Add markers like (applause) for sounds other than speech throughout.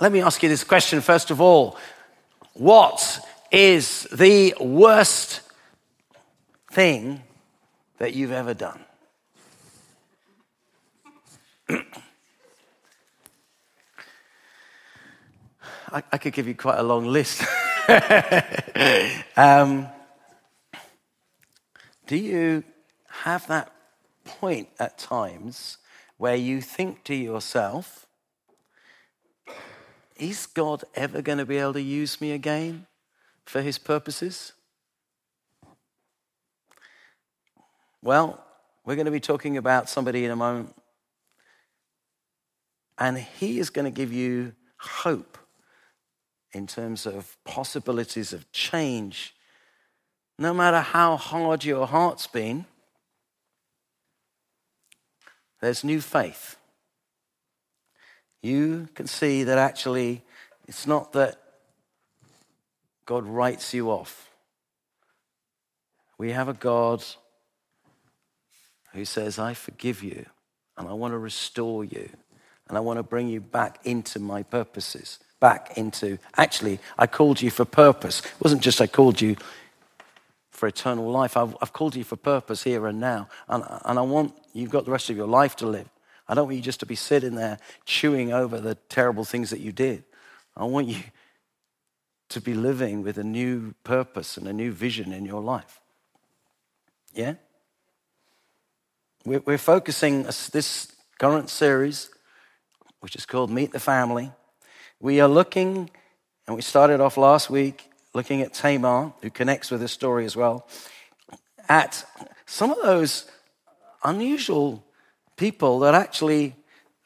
Let me ask you this question first of all. What is the worst thing that you've ever done? I, I, could give you quite a long list. (laughs) um, do you have that point at times where you think to yourself, is God ever going to be able to use me again for his purposes? Well, we're going to be talking about somebody in a moment. And he is going to give you hope in terms of possibilities of change. No matter how hard your heart's been, there's new faith. You can see that actually it's not that God writes you off. We have a God who says, I forgive you and I want to restore you and I want to bring you back into my purposes back into actually, I called you for purpose. It wasn't just I called you for eternal life, I've, I've called you for purpose here and now. And, and I want you've got the rest of your life to live. I don't want you just to be sitting there chewing over the terrible things that you did. I want you to be living with a new purpose and a new vision in your life. Yeah? We're, focusing this current series, which is called Meet the Family. We are looking, and we started off last week looking at Tamar, who connects with this story as well, at some of those unusual people that actually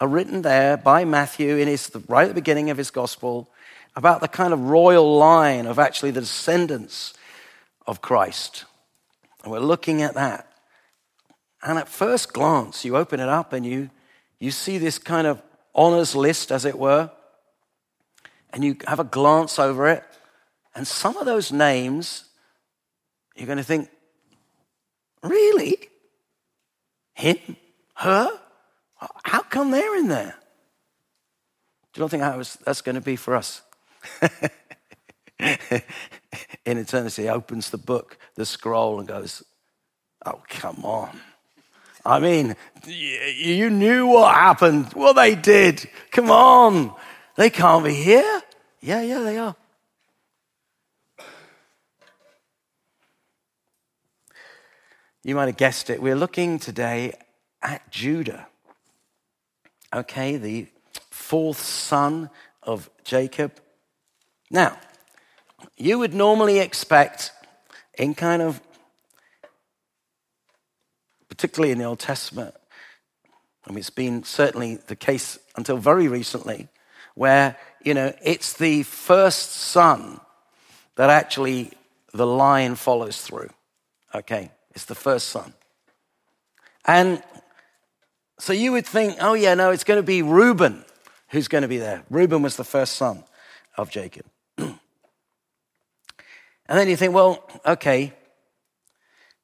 are written there by Matthew in his right at the beginning of his gospel about the kind of royal line of actually the descendants of Christ. And we're looking at that. And at first glance, you open it up and you, you see this kind of honors list, as it were and you have a glance over it, and some of those names, you're going to think, really? Him? Her? How come they're in there? Do you not think that's going to be for us? (laughs) in eternity, opens the book, the scroll, and goes, Oh, come on. I mean, you knew what happened. Well, they did. Come on. They can't be here. Yeah, yeah, they are. You might have guessed it. We're looking today at Judah. Okay, the fourth son of Jacob. Now, you would normally expect, in kind of, particularly in the Old Testament, I mean, it's been certainly the case until very recently, where, you know, it's the first son that actually the line follows through. Okay, it's the first son. And so you would think, oh, yeah, no, it's going to be Reuben who's going to be there. Reuben was the first son of Jacob. and then you think, well, okay,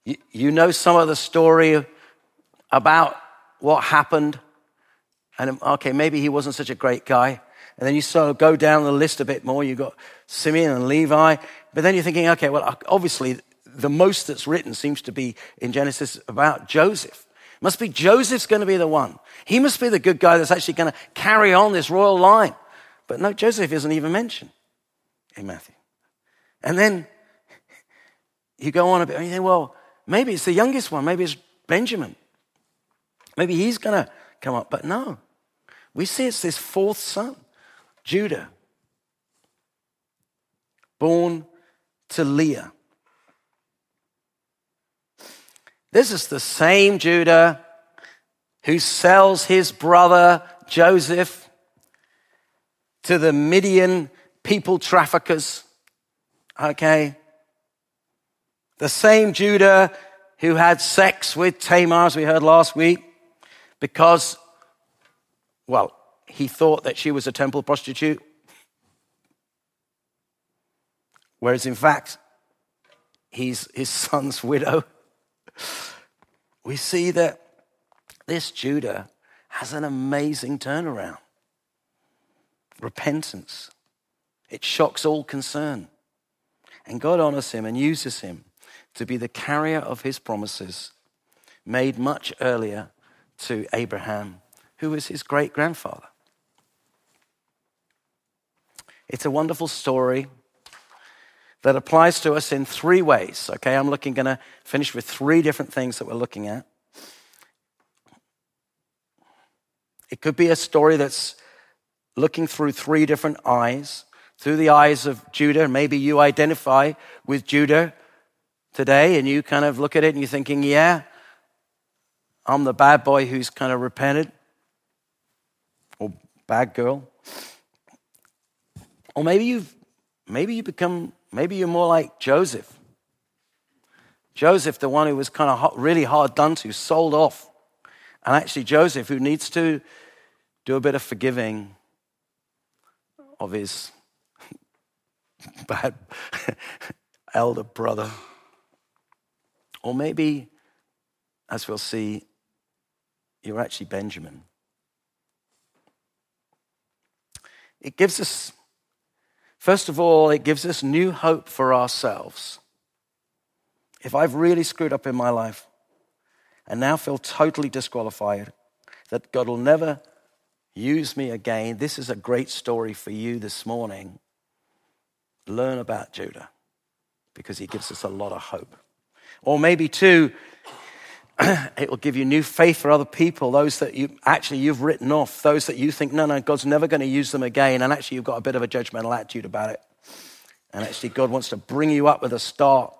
you, you know some of the story about what happened. And okay, maybe he wasn't such a great guy. And then you sort of go down the list a bit more. You've got Simeon and Levi. But then you're thinking, okay, well, obviously the most that's written seems to be in Genesis about Joseph. Must be Joseph's going to be the one. He must be the good guy that's actually going to carry on this royal line. But no, Joseph isn't even mentioned in Matthew. And then you go on a bit and you think, well, maybe it's the youngest one. Maybe it's Benjamin. Maybe he's going to come up. But no, we see it's this fourth son. Judah, born to Leah. This is the same Judah who sells his brother Joseph to the Midian people traffickers. Okay? The same Judah who had sex with Tamar, as we heard last week, because, well, he thought that she was a temple prostitute. Whereas in fact, he's his son's widow. We see that this Judah has an amazing turnaround. repentance. It shocks all concern. And God honors him and uses him to be the carrier of his promises made much earlier to Abraham, who was his great grandfather. It's a wonderful story that applies to us in three ways. Okay, I'm looking going to finish with three different things that we're looking at. It could be a story that's looking through three different eyes, through the eyes of Judah. Maybe you identify with Judah today and you kind of look at it and you're thinking, yeah, I'm the bad boy who's kind of repented, or bad girl. Or maybe you've maybe you become maybe you're more like Joseph. Joseph, the one who was kind of really hard done to, sold off. And actually, Joseph, who needs to do a bit of forgiving of his (laughs) bad (laughs) elder brother. Or maybe, as we'll see, you're actually Benjamin. It gives us, first of all, it gives us new hope for ourselves. If I've really screwed up in my life and now feel totally disqualified, that God will never use me again, this is a great story for you this morning. Learn about Judah because he gives us a lot of hope. Or maybe, too, (clears throat) it will give you new faith for other people, those that you actually you've written off, those that you think, no, no, God's never going to use them again. And actually, you've got a bit of a judgmental attitude about it. And actually, God wants to bring you up with a start.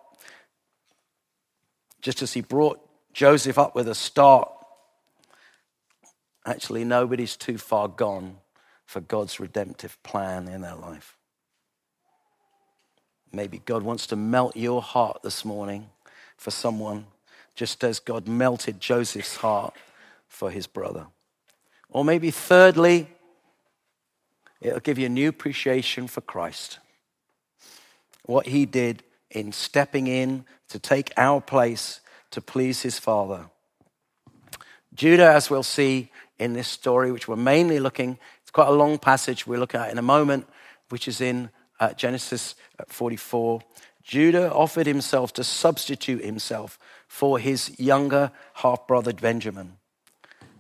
Just as He brought Joseph up with a start. Actually, nobody's too far gone for God's redemptive plan in their life. Maybe God wants to melt your heart this morning for someone, just as God melted Joseph's heart for his brother. Or maybe, thirdly, it'll give you a new appreciation for Christ. What he did in stepping in to take our place to please his Father. Judah, as we'll see in this story, which we're mainly looking, it's quite a long passage we'll look at in a moment, which is in uh, Genesis 44. Judah offered himself to substitute himself for his younger half brother Benjamin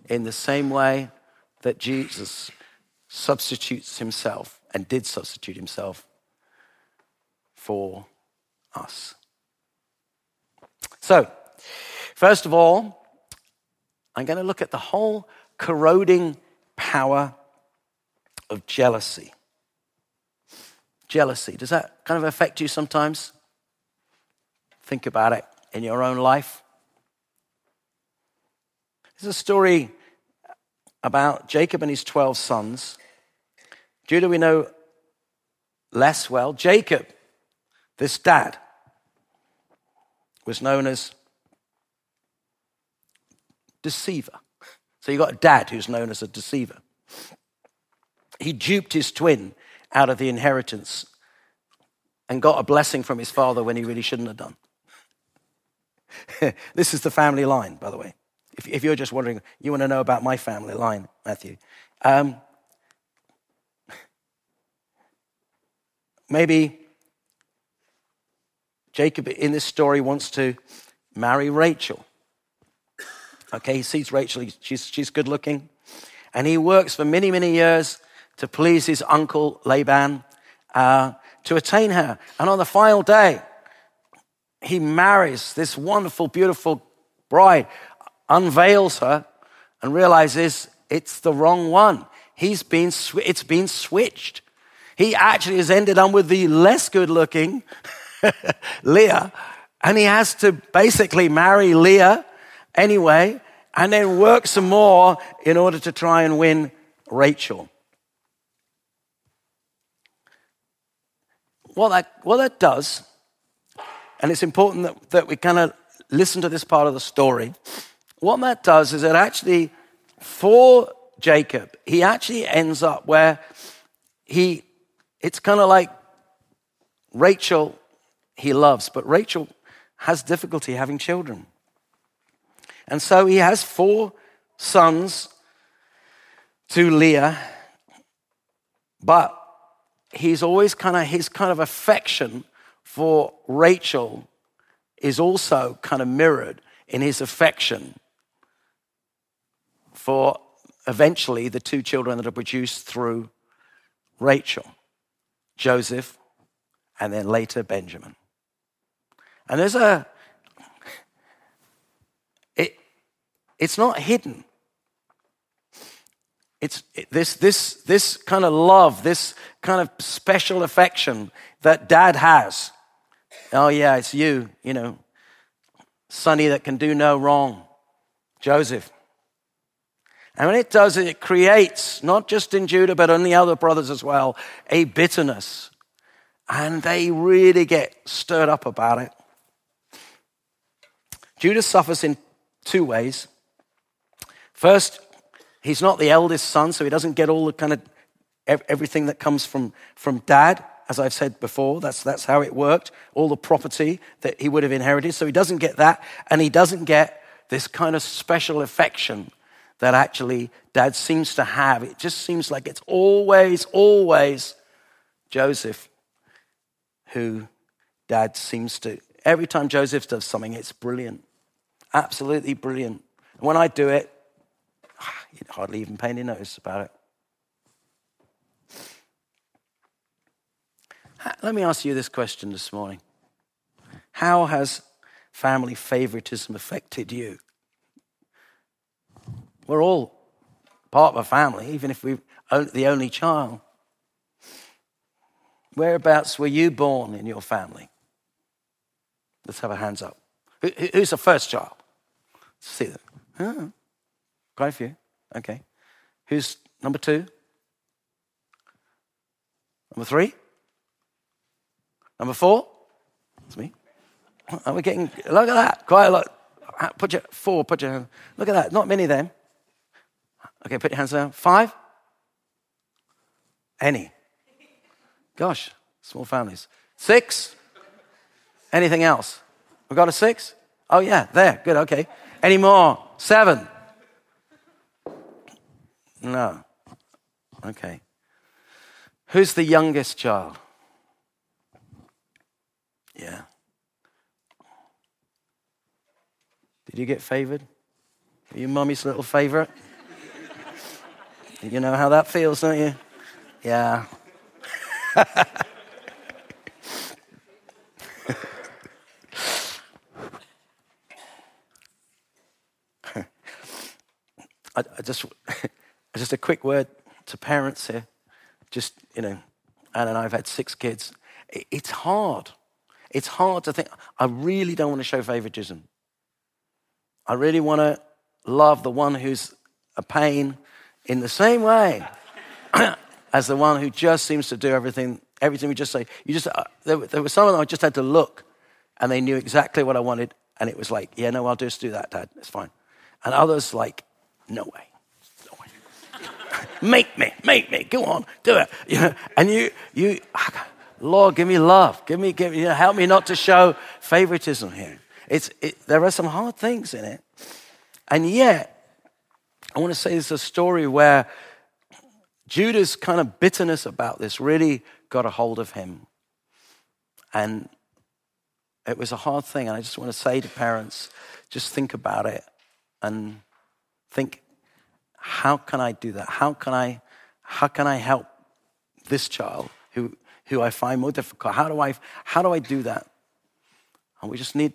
in the same way that Jesus substitutes himself and did substitute himself for us. So, first of all, I'm going to look at the whole corroding power of jealousy. Jealousy, does that kind of affect you sometimes? Think about it in your own life. There's a story about Jacob and his 12 sons. Judah, we know less well. Jacob, this dad, was known as deceiver. So you've got a dad who's known as a deceiver. He duped his twin out of the inheritance and got a blessing from his father when he really shouldn't have done. (laughs) this is the family line, by the way. If, if, you're just wondering, you want to know about my family line, Matthew. Um, maybe Jacob in this story wants to marry Rachel. Okay, he sees Rachel, she's, she's good looking. And he works for many, many years to please his uncle Laban, uh, to attain her. And on the final day, he marries this wonderful, beautiful bride, unveils her, and realizes it's the wrong one. He's been, sw- it's been switched. He actually has ended up with the less good looking (laughs) Leah, and he has to basically marry Leah anyway, and then work some more in order to try and win Rachel. What that, what that does and it's important that, that we kind of listen to this part of the story. What that does is it actually, for Jacob, he actually ends up where he, it's kind of like Rachel he loves, but Rachel has difficulty having children. And so he has four sons to Leah, But he's always kind of, his kind of affection for Rachel is also kind of mirrored in his affection for eventually the two children that are produced through Rachel, Joseph, and then later Benjamin. And there's a, it, it's not hidden. It's this, this, this kind of love, this kind of special affection that dad has. Oh, yeah, it's you, you know, Sonny that can do no wrong, Joseph. And when it does it, it creates, not just in Judah, but in the other brothers as well, a bitterness. And they really get stirred up about it. Judah suffers in two ways. First, he's not the eldest son, so he doesn't get all the kind of everything that comes from, from dad. As I've said before, that's, that's how it worked. All the property that he would have inherited. So he doesn't get that. And he doesn't get this kind of special affection that actually dad seems to have. It just seems like it's always, always Joseph who dad seems to. Every time Joseph does something, it's brilliant. Absolutely brilliant. And when I do it, (sighs) you hardly even pay any notice about it. Let me ask you this question this morning How has family favoritism affected you? We're all part of a family, even if we're the only child. Whereabouts were you born in your family? Let's have a hands up. Who's the first child? Let's see them. Oh, quite a few. Okay. Who's number two? Number three? Number four? It's me. Oh, Are we getting, look at that, quite a lot. Put your, four, put your hand. Look at that, not many of them. Okay, put your hands down. Five? Any? Gosh, small families. Six? Anything else? We got a six? Oh, yeah, there. Good, okay. Any more? Seven? No. Okay. Who's the youngest child? Yeah. Did you get favored? Are you mommy's little favorite? You know how that feels, don't you? Yeah. (laughs) I, I, just, (laughs) just a quick word to parents here. Just, you know, Anne and I have had six kids. It, it's hard. It's hard to think. I really don't want to show favoritism. I really want to love the one who's a pain in the same way (coughs) as the one who just seems to do everything, everything we just say. You just, uh, there, there was someone I just had to look and they knew exactly what I wanted. And it was like, yeah, no, I'll just do that, Dad. It's fine. And others like, no way. No way. (laughs) make me, make me, go on, do it. (laughs) You know, and you, you, Lord, give me love. Give me, give me, you know, help me not to show favoritism here. It's, it, there are some hard things in it. And yet, I want to say it's a story where Judah's kind of bitterness about this really got a hold of him. And it was a hard thing. And I just want to say to parents, just think about it and think, how can I do that? How can I, how can I help this child who, who I find more difficult? How do I, how do I do that? And we just need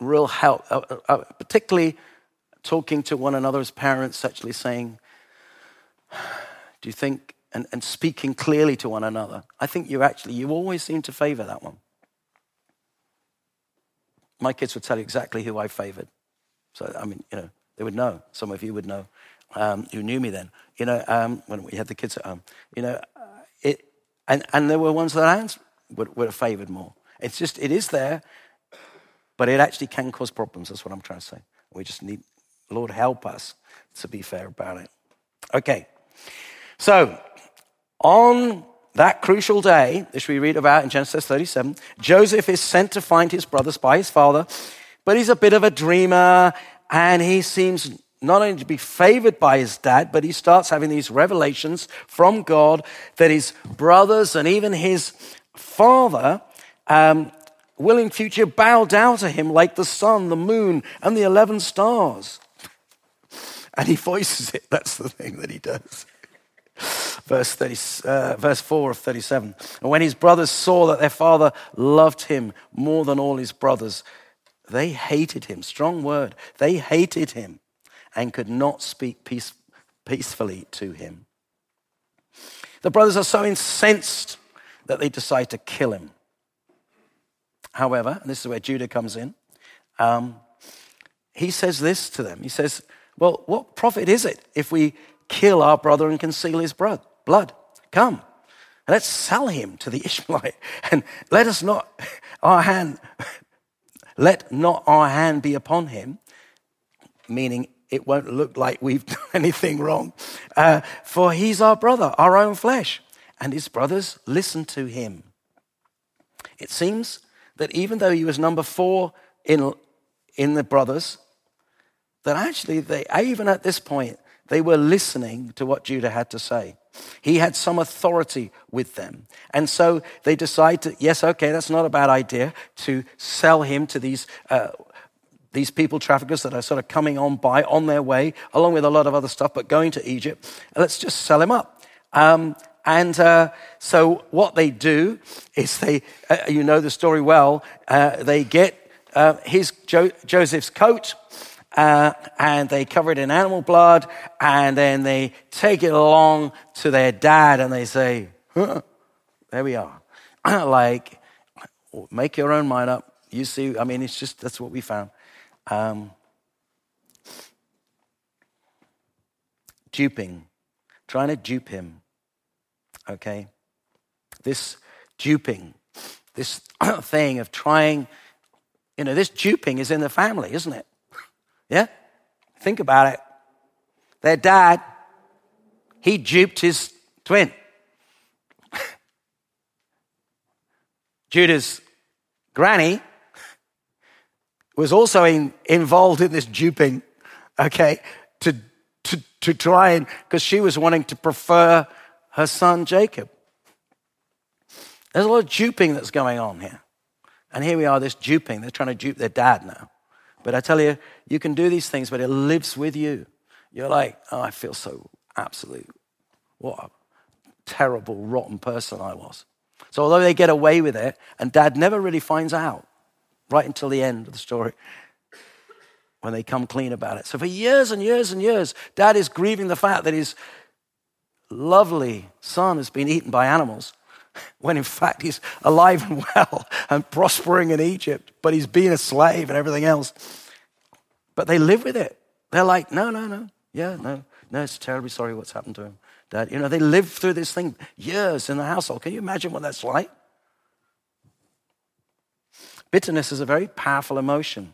real help, uh, uh, uh particularly talking to one another as parents, actually saying, (sighs) Do you think, and, and speaking clearly to one another, I think you actually, you always seem to favor that one. My kids would tell you exactly who I favored. So, I mean, you know, they would know. Some of you would know um, who knew me then. You know, um, when we had the kids at home, you know, and, and there were ones that I would, would have favored more. It's just, it is there, but it actually can cause problems. That's what I'm trying to say. We just need Lord, help us to be fair about it. Okay. So, on that crucial day, which we read about in Genesis 37, Joseph is sent to find his brothers by his father, but he's a bit of a dreamer and he seems not only to be favored by his dad, but he starts having these revelations from God that his brothers and even his father um, will in future bow down to him like the sun, the moon, and the 11 stars. And he voices it. (laughs) That's the thing that he does. Verse, 30, uh, verse 4 of 37. And when his brothers saw that their father loved him more than all his brothers, they hated him. Strong word. They hated him and could not speak peace, peacefully to him. The brothers are so incensed that they decide to kill him. However, and this is where Judah comes in, um, he says this to them. He says, Well, what profit is it if we kill our brother and conceal his blood? Come, let's sell him to the (laughs) Ishmaelite and let us not, our hand, (laughs) let not our hand be upon him, meaning it won't look like we've (laughs) done anything wrong. Uh, for he's our brother, our own flesh. And his brothers listen to him. It seems that even though he was number four in, in the brothers, that actually they, even at this point, they were listening to what Judah had to say. He had some authority with them. And so they decide to, yes, okay, that's not a bad idea to sell him to these uh, these people traffickers that are sort of coming on by on their way, along with a lot of other stuff, but going to Egypt. Let's just sell him up. Um, and uh, so what they do is they, uh, you know the story well, uh, they get uh, his jo- Joseph's coat. Uh, and they cover it in animal blood, and then they take it along to their dad, and they say, huh, "There we are." (clears throat) like, make your own mind up. You see, I mean, it's just that's what we found. Um, duping, trying to dupe him. Okay? This duping, this (coughs) thing of trying, you know, this duping is in the family, isn't it? (laughs) Yeah? Think about it. Their dad, he duped his twin. (laughs) Judah's granny, was also in, involved in this duping, okay, to, to, to try and, because she was wanting to prefer her son Jacob. There's a lot of duping that's going on here. And here we are, this duping. They're trying to dupe their dad now. But I tell you, you can do these things, but it lives with you. You're like, oh, I feel so absolute. What a terrible, rotten person I was. So although they get away with it, and dad never really finds out, right until the end of the story when they come clean about it. So for years and years and years, dad is grieving the fact that his lovely son has been eaten by animals, (laughs) when in fact he's alive and well and prospering in Egypt, but he's been a slave and everything else. But they live with it. They're like, no, no, no. Yeah, no, no, it's terribly sorry what's happened to him. Dad, you know, they live through this thing years in the household. Can you imagine what that's like? Bitterness is a very powerful emotion.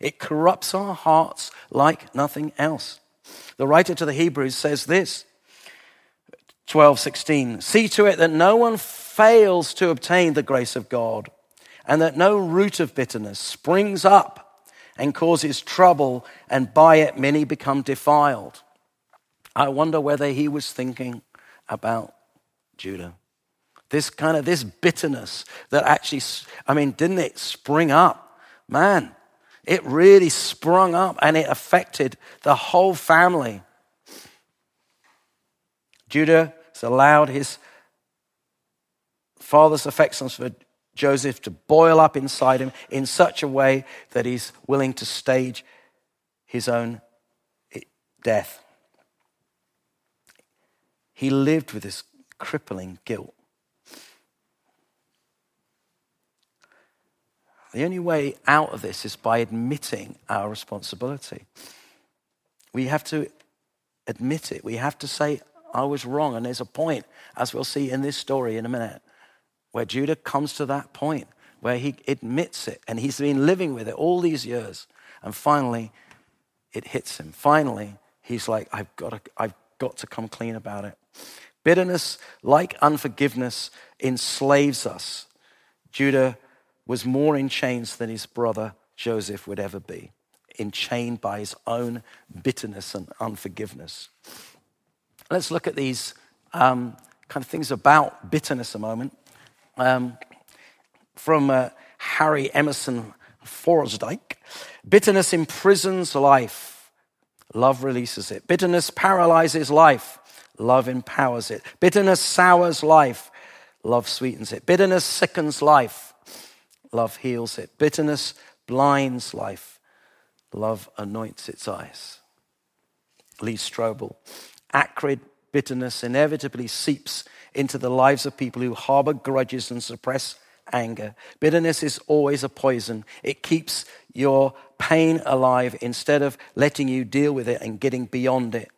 It corrupts our hearts like nothing else. The writer to the Hebrews says this 12, 16. See to it that no one fails to obtain the grace of God, and that no root of bitterness springs up and causes trouble, and by it many become defiled. I wonder whether he was thinking about Judah. This kind of this bitterness that actually, I mean, didn't it spring up? Man, it really sprung up and it affected the whole family. Judah has allowed his father's affections for Joseph to boil up inside him in such a way that he's willing to stage his own eh, death. He lived with this crippling guilt. The only way out of this is by admitting our responsibility. We have to admit it. We have to say, I was wrong. And there's a point, as we'll see in this story in a minute, where Judah comes to that point where he admits it and he's been living with it all these years. And finally, it hits him. Finally, he's like, I've got to, I've got to come clean about it. Bitterness, like unforgiveness, enslaves us. Judah was more in chains than his brother Joseph would ever be. enchained by his own bitterness and unforgiveness. Let's look at these um, kind of things about bitterness a moment. Um, from uh, Harry Emerson Fosdick Bitterness imprisons life, love releases it. Bitterness paralyzes life, love empowers it. Bitterness sours life, love sweetens it. Bitterness sickens life, love heals it. Bitterness blinds life, love anoints its eyes. Lee Strobel. Acrid bitterness inevitably seeps into the lives of people who harbor grudges and suppress anger. Bitterness is always a poison. It keeps your pain alive instead of letting you deal with it and getting beyond it.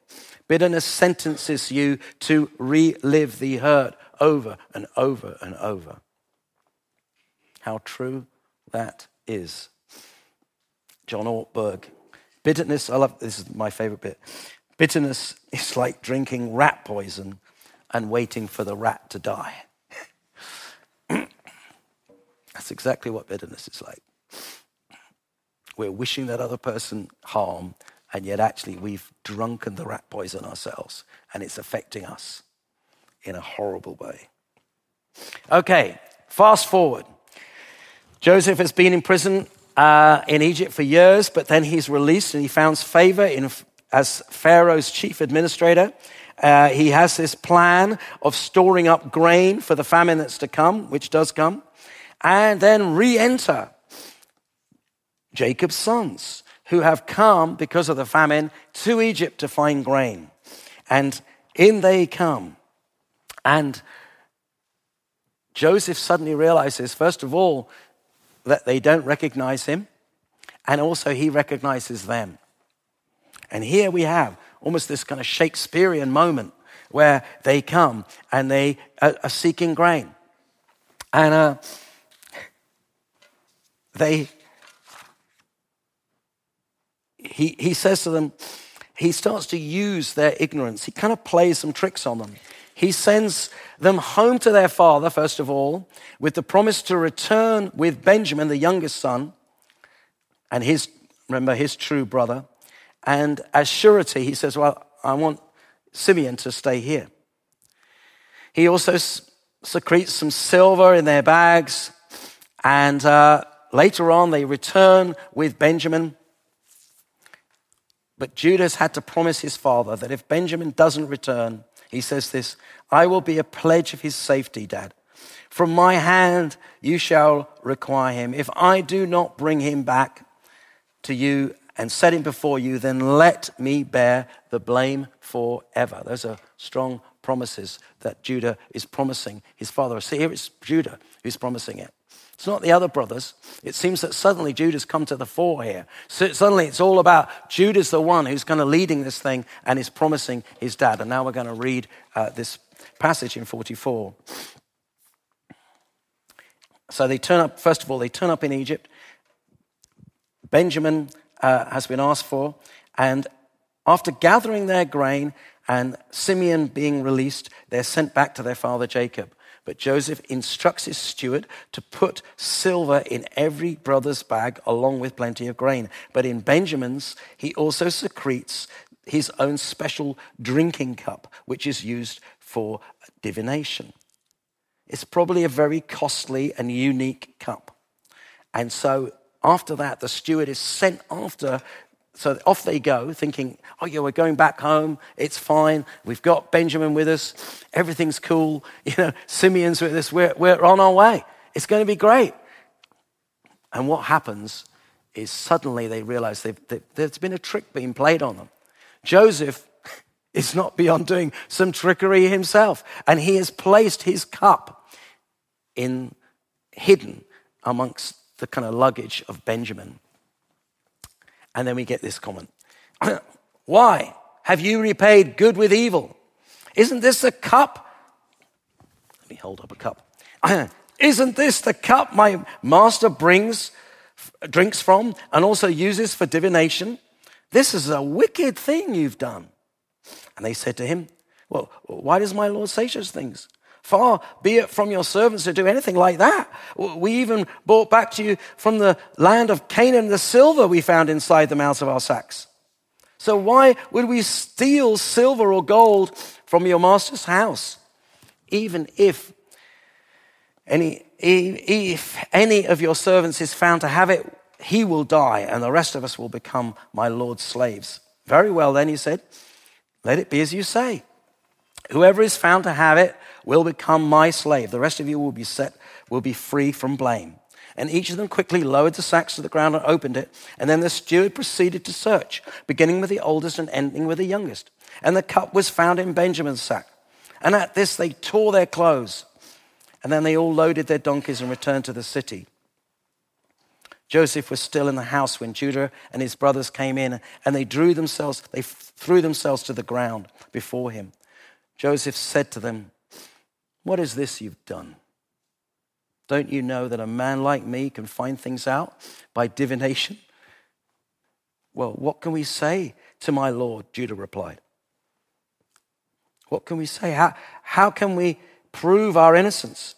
Bitterness sentences you to relive the hurt over and over and over. How true that is. John Ortberg. Bitterness, I love this is my favorite bit. Bitterness is like drinking rat poison and waiting for the rat to die. (clears throat) That's exactly what bitterness is like. We're wishing that other person harm, and yet actually we've drunken the rat poison ourselves, and it's affecting us in a horrible way. Okay, fast forward. Joseph has been in prison uh, in Egypt for years, but then he's released and he finds favor in, as Pharaoh's chief administrator. Uh, he has this plan of storing up grain for the famine that's to come, which does come and then re enter Jacob's sons who have come because of the famine to Egypt to find grain. And in they come. And Joseph suddenly realizes, first of all, that they don't recognize him, and also he recognizes them. And here we have almost this kind of Shakespearean moment where they come and they are, seeking grain. And uh, they, he, he says to them, he starts to use their ignorance. He kind of plays some tricks on them. He sends them home to their father, first of all, with the promise to return with Benjamin, the youngest son, and his, remember, his true brother. And as surety, he says, Well, I want Simeon to stay here. He also secretes some silver in their bags and uh, Later on, they return with Benjamin. But Judas had to promise his father that if Benjamin doesn't return, he says this I will be a pledge of his safety, Dad. From my hand you shall require him. If I do not bring him back to you and set him before you, then let me bear the blame forever. Those are strong promises that Judah is promising his father. See, here it's Judah who's promising it. It's not the other brothers. It seems that suddenly Judah's come to the fore here. So suddenly it's all about Judah's the one who's kind of leading this thing and is promising his dad. And now we're going to read uh, this passage in 44. So they turn up, first of all, they turn up in Egypt. Benjamin uh, has been asked for. And after gathering their grain and Simeon being released, they're sent back to their father Jacob. But Joseph instructs his steward to put silver in every brother's bag along with plenty of grain. But in Benjamin's, he also secretes his own special drinking cup, which is used for divination. It's probably a very costly and unique cup. And so after that, the steward is sent after so off they go, thinking, oh, yeah, we're going back home. It's fine. We've got Benjamin with us. Everything's cool. (laughs) You know, Simeon's with us. We're, we're on our way. It's going to be great. And what happens is suddenly they realize they've, there's been a trick being played on them. Joseph (laughs) is not beyond doing some trickery himself. And he has placed his cup in hidden amongst the kind of luggage of Benjamin. And then we get this comment (clears throat) Why have you repaid good with evil? Isn't this a cup? Let me hold up a cup. (clears throat) Isn't this the cup my master brings, drinks from, and also uses for divination? This is a wicked thing you've done. And they said to him, Well, why does my Lord say such things? Far be it from your servants to do anything like that. We even brought back to you from the land of Canaan the silver we found inside the mouths of our sacks. So why would we steal silver or gold from your master's house? Even if any, if any of your servants is found to have it, he will die, and the rest of us will become my Lord's slaves. Very well, then, he said, let it be as you say. Whoever is found to have it will become my slave. The rest of you will be set, will be free from blame. And each of them quickly lowered the sacks to the ground and opened it. And then the steward proceeded to search, beginning with the oldest and ending with the youngest. And the cup was found in Benjamin's sack. And at this they tore their clothes. And then they all loaded their donkeys and returned to the city. Joseph was still in the house when Judah and his brothers came in, and they drew themselves, they threw themselves to the ground before him. Joseph said to them, What is this you've done? Don't you know that a man like me can find things out by divination? Well, what can we say to my Lord? Judah replied. What can we say? How, how can we prove our innocence?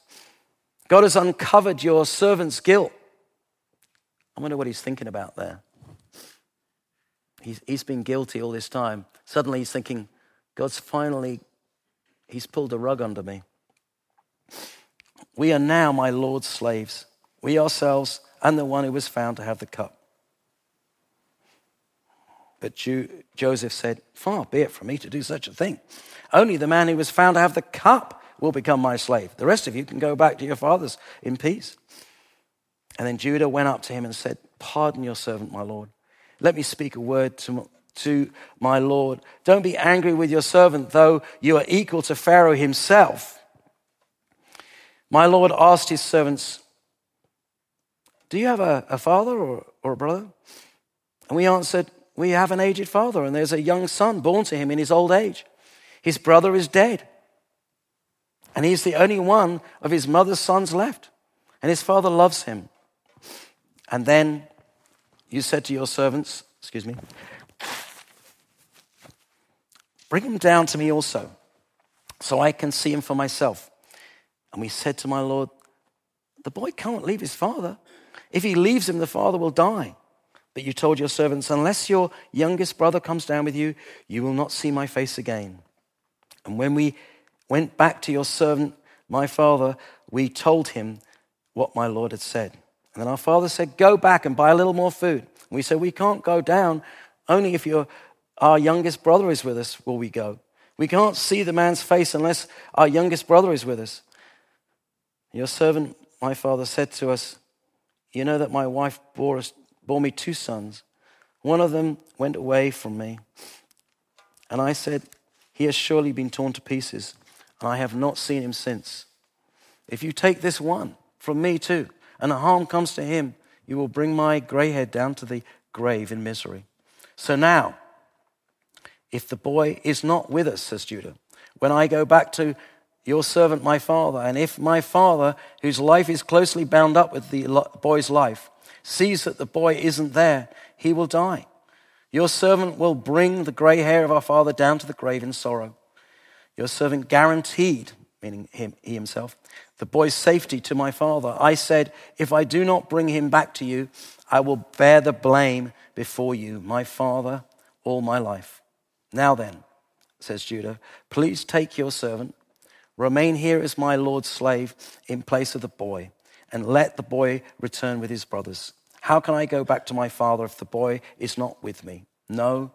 God has uncovered your servant's guilt. I wonder what he's thinking about there. He's, he's been guilty all this time. Suddenly he's thinking, God's finally He's pulled a rug under me. We are now my Lord's slaves, we ourselves and the one who was found to have the cup. But Joseph said, Far be it from me to do such a thing. Only the man who was found to have the cup will become my slave. The rest of you can go back to your fathers in peace. And then Judah went up to him and said, Pardon your servant, my Lord. Let me speak a word to, to my Lord. Don't be angry with your servant, though you are equal to Pharaoh himself. My Lord asked his servants, Do you have a, a father or, or a brother? And we answered, We have an aged father, and there's a young son born to him in his old age. His brother is dead, and he's the only one of his mother's sons left, and his father loves him. And then you said to your servants, Excuse me, Bring him down to me also, so I can see him for myself. And we said to my Lord, The boy can't leave his father. If he leaves him, the father will die. But you told your servants, Unless your youngest brother comes down with you, you will not see my face again. And when we went back to your servant, my father, we told him what my Lord had said. And then our father said, Go back and buy a little more food. And we said, We can't go down only if you're our youngest brother is with us, will we go? We can't see the man's face unless our youngest brother is with us. Your servant, my father, said to us, You know that my wife bore, us, bore me two sons. One of them went away from me. And I said, He has surely been torn to pieces, and I have not seen him since. If you take this one from me too, and a harm comes to him, you will bring my gray head down to the grave in misery. So now, if the boy is not with us, says Judah. When I go back to your servant, my father, and if my father, whose life is closely bound up with the boy's life, sees that the boy isn't there, he will die. Your servant will bring the gray hair of our father down to the grave in sorrow. Your servant guaranteed, meaning him, he himself, the boy's safety to my father. I said, If I do not bring him back to you, I will bear the blame before you, my father, all my life. Now then, says Judah, please take your servant, remain here as my Lord's slave in place of the boy, and let the boy return with his brothers. How can I go back to my father if the boy is not with me? No,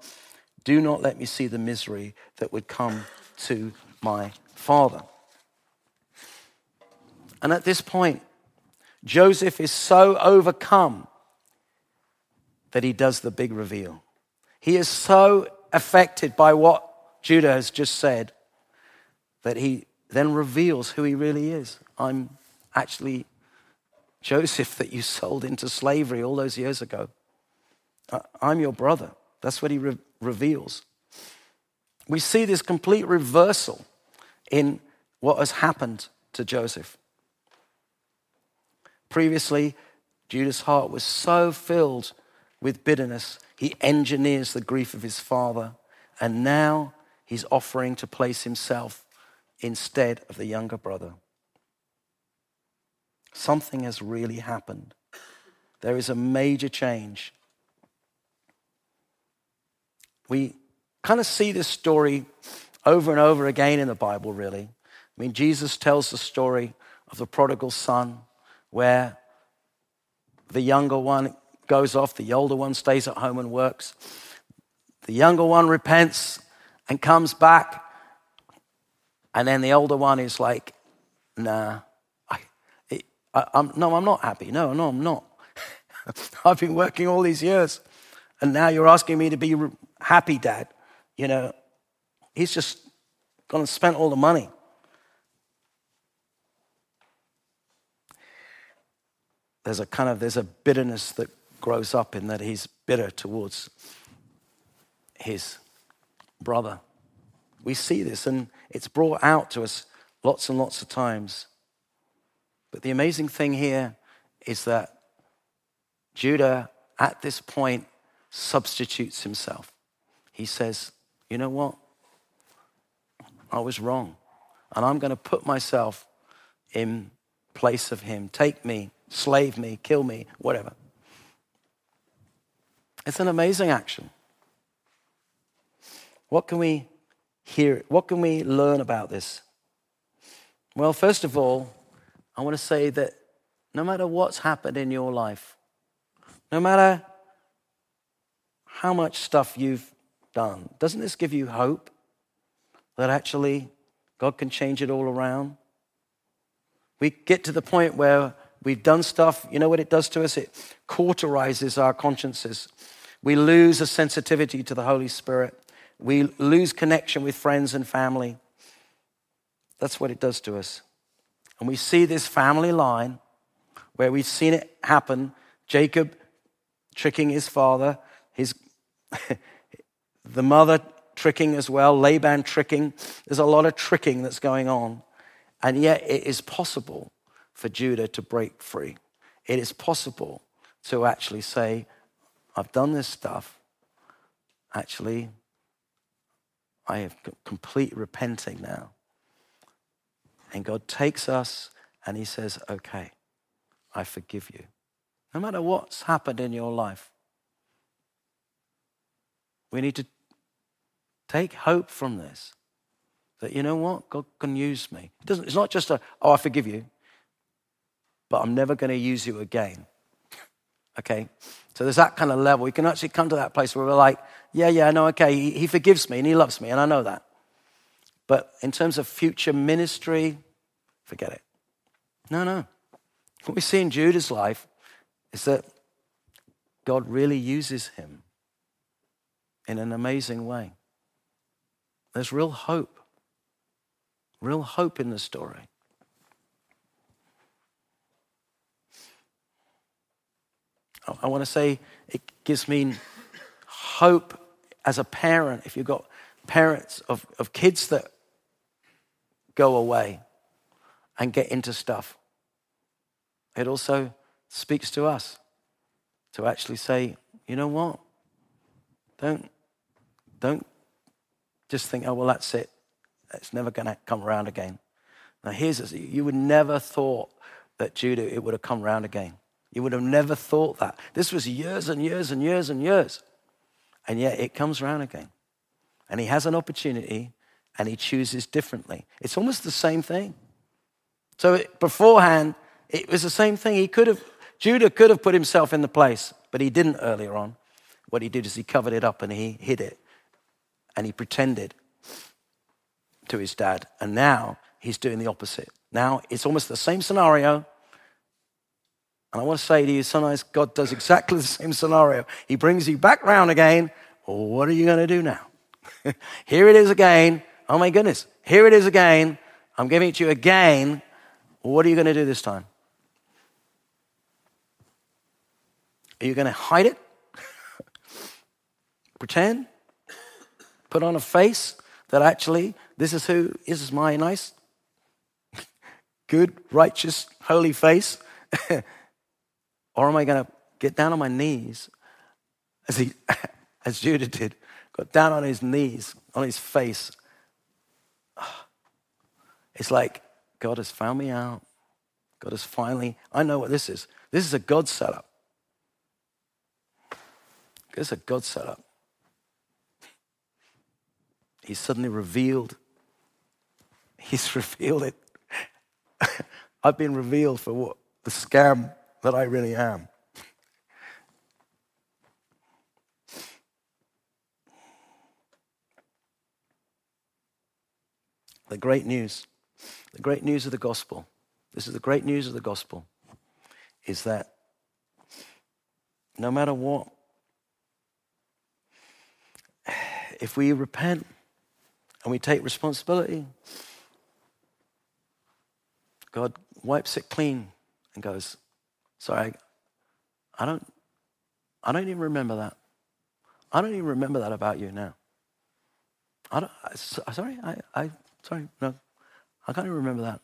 do not let me see the misery that would come to my father. And at this point, Joseph is so overcome that he does the big reveal. He is so affected by what Judah has just said that he then reveals who he really is. I'm actually Joseph that you sold into slavery all those years ago. I'm your brother. That's what he re- reveals. We see this complete reversal in what has happened to Joseph. Previously, Judah's heart was so filled with bitterness he engineers the grief of his father, and now he's offering to place himself instead of the younger brother. Something has really happened. There is a major change. We kind of see this story over and over again in the Bible, really. I mean, Jesus tells the story of the prodigal son where the younger one goes off, the older one stays at home and works. The younger one repents and comes back, and then the older one is like, nah, I, I, I'm, no, I'm not happy. No, no, I'm not. (laughs) I've been working all these years, and now you're asking me to be happy, Dad. You know, he's just gone and spent all the money. There's a kind of there's a bitterness that grows up in that he's bitter towards his brother. We see this, and it's brought out to us lots and lots of times. But the amazing thing here is that Judah, at this point, substitutes himself. He says, You know what? I was wrong. And I'm going to put myself in place of him. Take me, slave me, kill me, whatever. It's an amazing action. What can we hear? it? What can we learn about this? Well, first of all, I want to say that no matter what's happened in your life, no matter how much stuff you've done, doesn't this give you hope that actually God can change it all around? We get to the point where we've done stuff, you know what it does to us? It cauterizes our consciences. We lose a sensitivity to the Holy Spirit. We lose connection with friends and family. That's what it does to us. And we see this family line where we've seen it happen. Jacob tricking his father, his (laughs) the mother tricking as well, Laban tricking. There's a lot of tricking that's going on. And yet it is possible for Judah to break free. It is possible to actually say, I've done this stuff. Actually, I have complete repenting now. And God takes us and He says, Okay, I forgive you. No matter what's happened in your life, we need to take hope from this. That you know what? God can use me. It doesn't, it's not just a, oh, I forgive you, but I'm never going to use you again. (laughs) okay? So there's that kind of level. We can actually come to that place where we're like, yeah, yeah, no, okay, he, he forgives me and he loves me, and I know that. But in terms of future ministry, forget it. No, no. What we see in Judah's life is that God really uses him in an amazing way. There's real hope, real hope in the story. I want to say it gives me hope as a parent, if you've got parents of, of kids that go away and get into stuff, it also speaks to us to actually say, you know what? Don't, don't just think, oh, well, that's it. It's never going to come around again. Now, here's this. You would never thought that Judah, it would have come around again. You would have never thought that. This was years and years and years and years. And yet it comes around again. And he has an opportunity and he chooses differently. It's almost the same thing. So it, beforehand, it was the same thing. He could have, Judah could have put himself in the place, but he didn't earlier on. What he did is he covered it up and he hid it and he pretended to his dad. And now he's doing the opposite. Now it's almost the same scenario. And I want to say to you, sometimes God does exactly the same scenario. He brings you back round again. Well, what are you going to do now? (laughs) Here it is again. Oh my goodness. Here it is again. I'm giving it to you again. What are you going to do this time? Are you going to hide it? (laughs) Pretend? Put on a face that actually, this is who, this is my nice, (laughs) good, righteous, holy face? Or am I going to get down on my knees as, he, (laughs) as Judah did? Got down on his knees, on his face. (sighs) It's like God has found me out. God has finally, I know what this is. This is a God setup. This is a God setup. He's suddenly revealed. He's (laughs) revealed it. (laughs) I've been revealed for what the scam that I really am. The great news, the great news of the gospel, this is the great news of the gospel, is that no matter what, if we repent and we take responsibility, God wipes it clean and goes, Sorry, I don't, I don't even remember that. I don't even remember that about you now. I don't, I, sorry, I, I, sorry, no, I can't even remember that.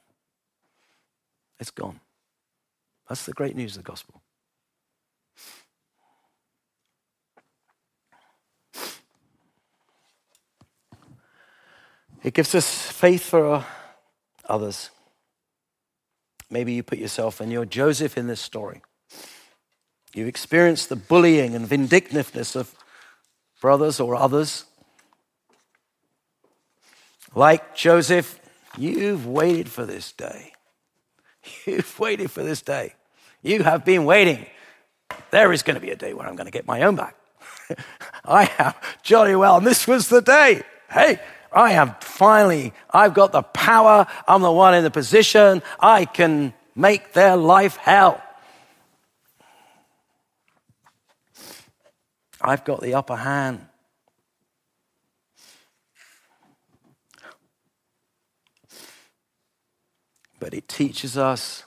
It's gone. That's the great news of the gospel. It gives us faith for others. Maybe you put yourself and you're Joseph in this story. You've experienced the bullying and vindictiveness of brothers or others. Like Joseph, you've waited for this day. (laughs) You've waited for this day. You have been waiting. There is going to be a day where I'm going to get my own back. (laughs) I have jolly well, and this was the day. Hey, I have finally, I've got the power. I'm the one in the position. I can make their life hell. I've got the upper hand. But it teaches us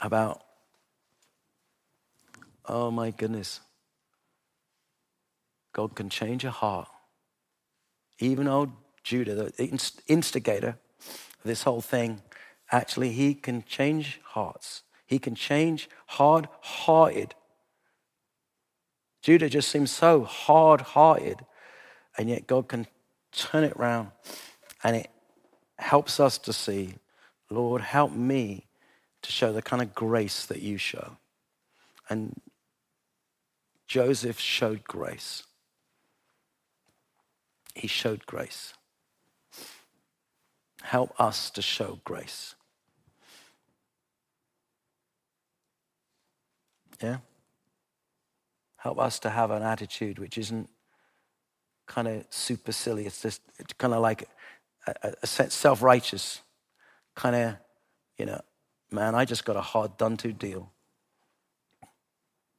about, oh my goodness, God can change a heart even old Judah, the instigator of this whole thing, actually, he can change hearts. He can change hard hearted. Judah just seems so hard hearted, and yet God can turn it around and it helps us to see, Lord, help me to show the kind of grace that you show. And Joseph showed grace he showed grace. Help us to show grace. Yeah? Help us to have an attitude which isn't kind of supercilious, it's just kind of like a, a self righteous, kind of, you know, man, I just got a hard done to deal.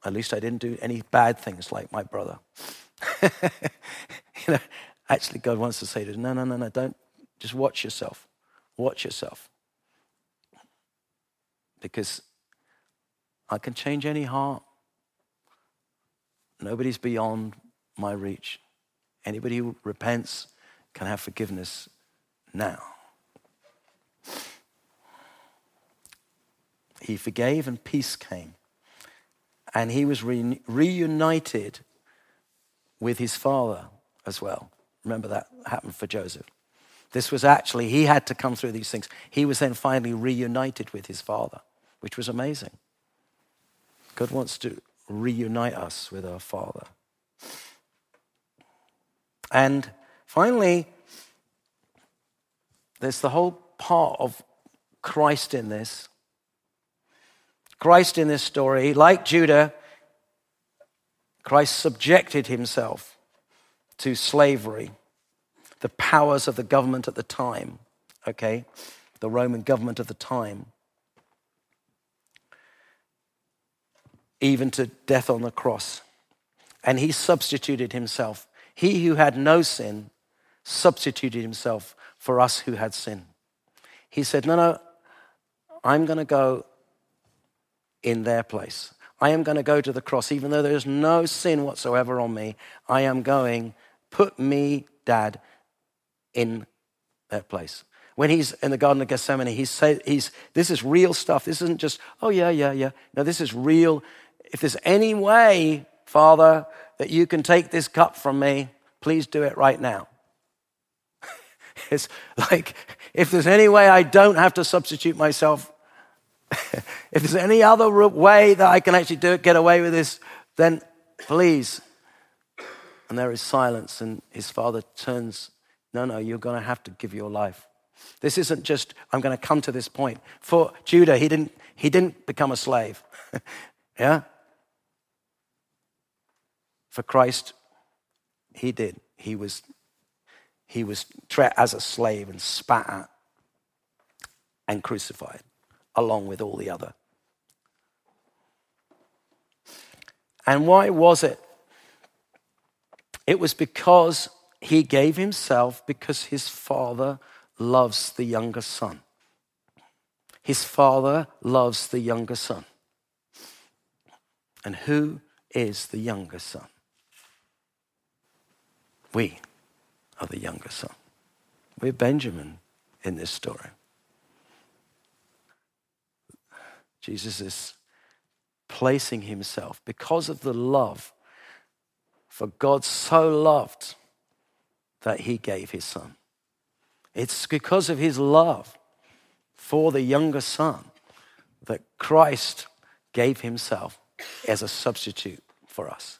At least I didn't do any bad things like my brother. (laughs) you know, Actually, God wants to say to us, no, no, no, no, don't. Just watch yourself. Watch yourself. Because I can change any heart. Nobody's beyond my reach. Anybody who repents can have forgiveness now. He forgave and peace came. And he was re- reunited with his father as well. Remember that happened for Joseph. This was actually, he had to come through these things. He was then finally reunited with his father, which was amazing. God wants to reunite us with our father. And finally, there's the whole part of Christ in this. Christ in this story, like Judah, Christ subjected himself to slavery, the powers of the government at the time, okay, the Roman government of the time, even to death on the cross. And he substituted himself. He who had no sin substituted himself for us who had sin. He said, No, no, I'm going to go in their place. I am going to go to the cross, even though there's no sin whatsoever on me. I am going Put me, Dad, in that place. When he's in the Garden of Gethsemane, he's, say, he's this is real stuff. This isn't just, oh, yeah, yeah, yeah. No, this is real. If there's any way, Father, that you can take this cup from me, please do it right now. (laughs) it's like if there's any way I don't have to substitute myself, (laughs) if there's any other way that I can actually do it, get away with this, then please. And there is silence, and his father turns, No, no, you're going to have to give your life. This isn't just, I'm going to come to this point. For Judah, he didn't, he didn't become a slave. (laughs) yeah? For Christ, he did. He was, he was treated as a slave and spat at and crucified along with all the other. And why was it? It was because he gave himself because his father loves the younger son. His father loves the younger son. And who is the younger son? We are the younger son. We're Benjamin in this story. Jesus is placing himself because of the love. For God so loved that he gave his son. It's because of his love for the younger son that Christ gave himself as a substitute for us.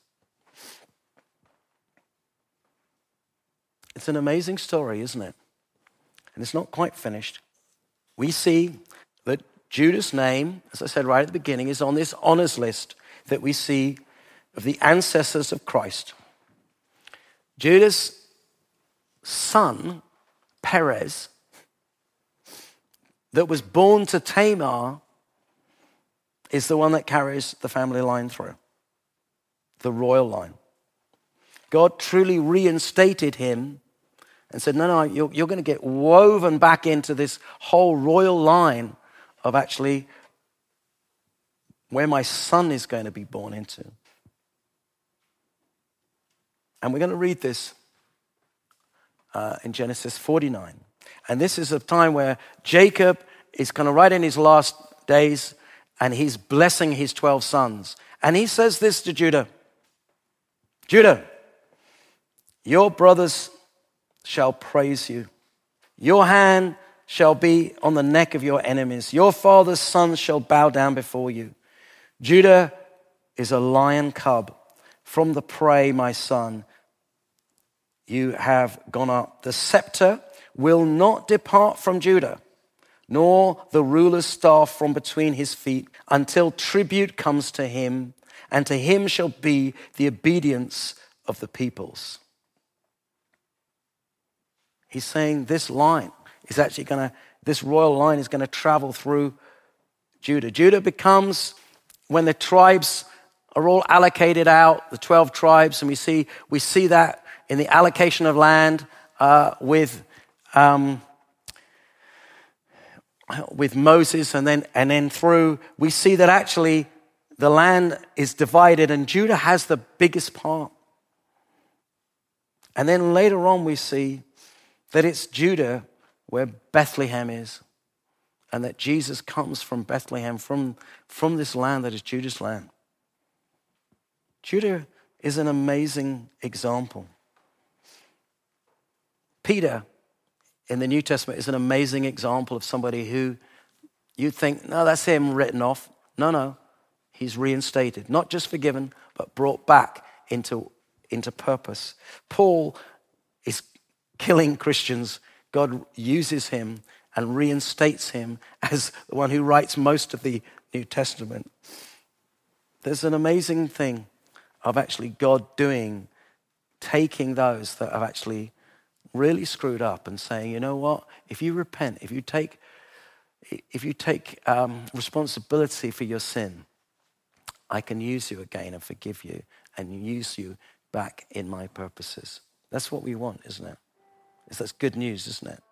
It's an amazing story, isn't it? And it's not quite finished. We see that Judah's name, as I said right at the beginning, is on this honors list that we see of the ancestors of Christ. Judah's son, Perez, that was born to Tamar, is the one that carries the family line through, the royal line. God truly reinstated him and said, No, no, you're, you're going to get woven back into this whole royal line of actually where my son is going to be born into. And we're going to read this uh, in Genesis 49. And this is a time where Jacob is kind of right in his last days and he's blessing his 12 sons. And he says this to Judah Judah, your brothers shall praise you. Your hand shall be on the neck of your enemies. Your father's sons shall bow down before you. Judah is a lion cub. From the prey, my son, you have gone up. The scepter will not depart from Judah, nor the ruler's staff from between his feet, until tribute comes to him, and to him shall be the obedience of the peoples. He's saying this line is actually going to, this royal line is going to travel through Judah. Judah becomes, when the tribes are all allocated out, the 12 tribes, and we see, we see that in the allocation of land uh, with, um, with Moses, and then, and then through, we see that actually the land is divided, and Judah has the biggest part. And then later on, we see that it's Judah where Bethlehem is, and that Jesus comes from Bethlehem, from, from this land that is Judah's land. Judah is an amazing example. Peter in the New Testament is an amazing example of somebody who you'd think, no, that's him written off. No, no, he's reinstated, not just forgiven, but brought back into, into purpose. Paul is killing Christians. God uses him and reinstates him as the one who writes most of the New Testament. There's an amazing thing of actually God doing, taking those that have actually really screwed up and saying, you know what? If you repent, if you take, if you take um, responsibility for your sin, I can use you again and forgive you and use you back in my purposes. That's what we want, isn't it? That's good news, isn't it?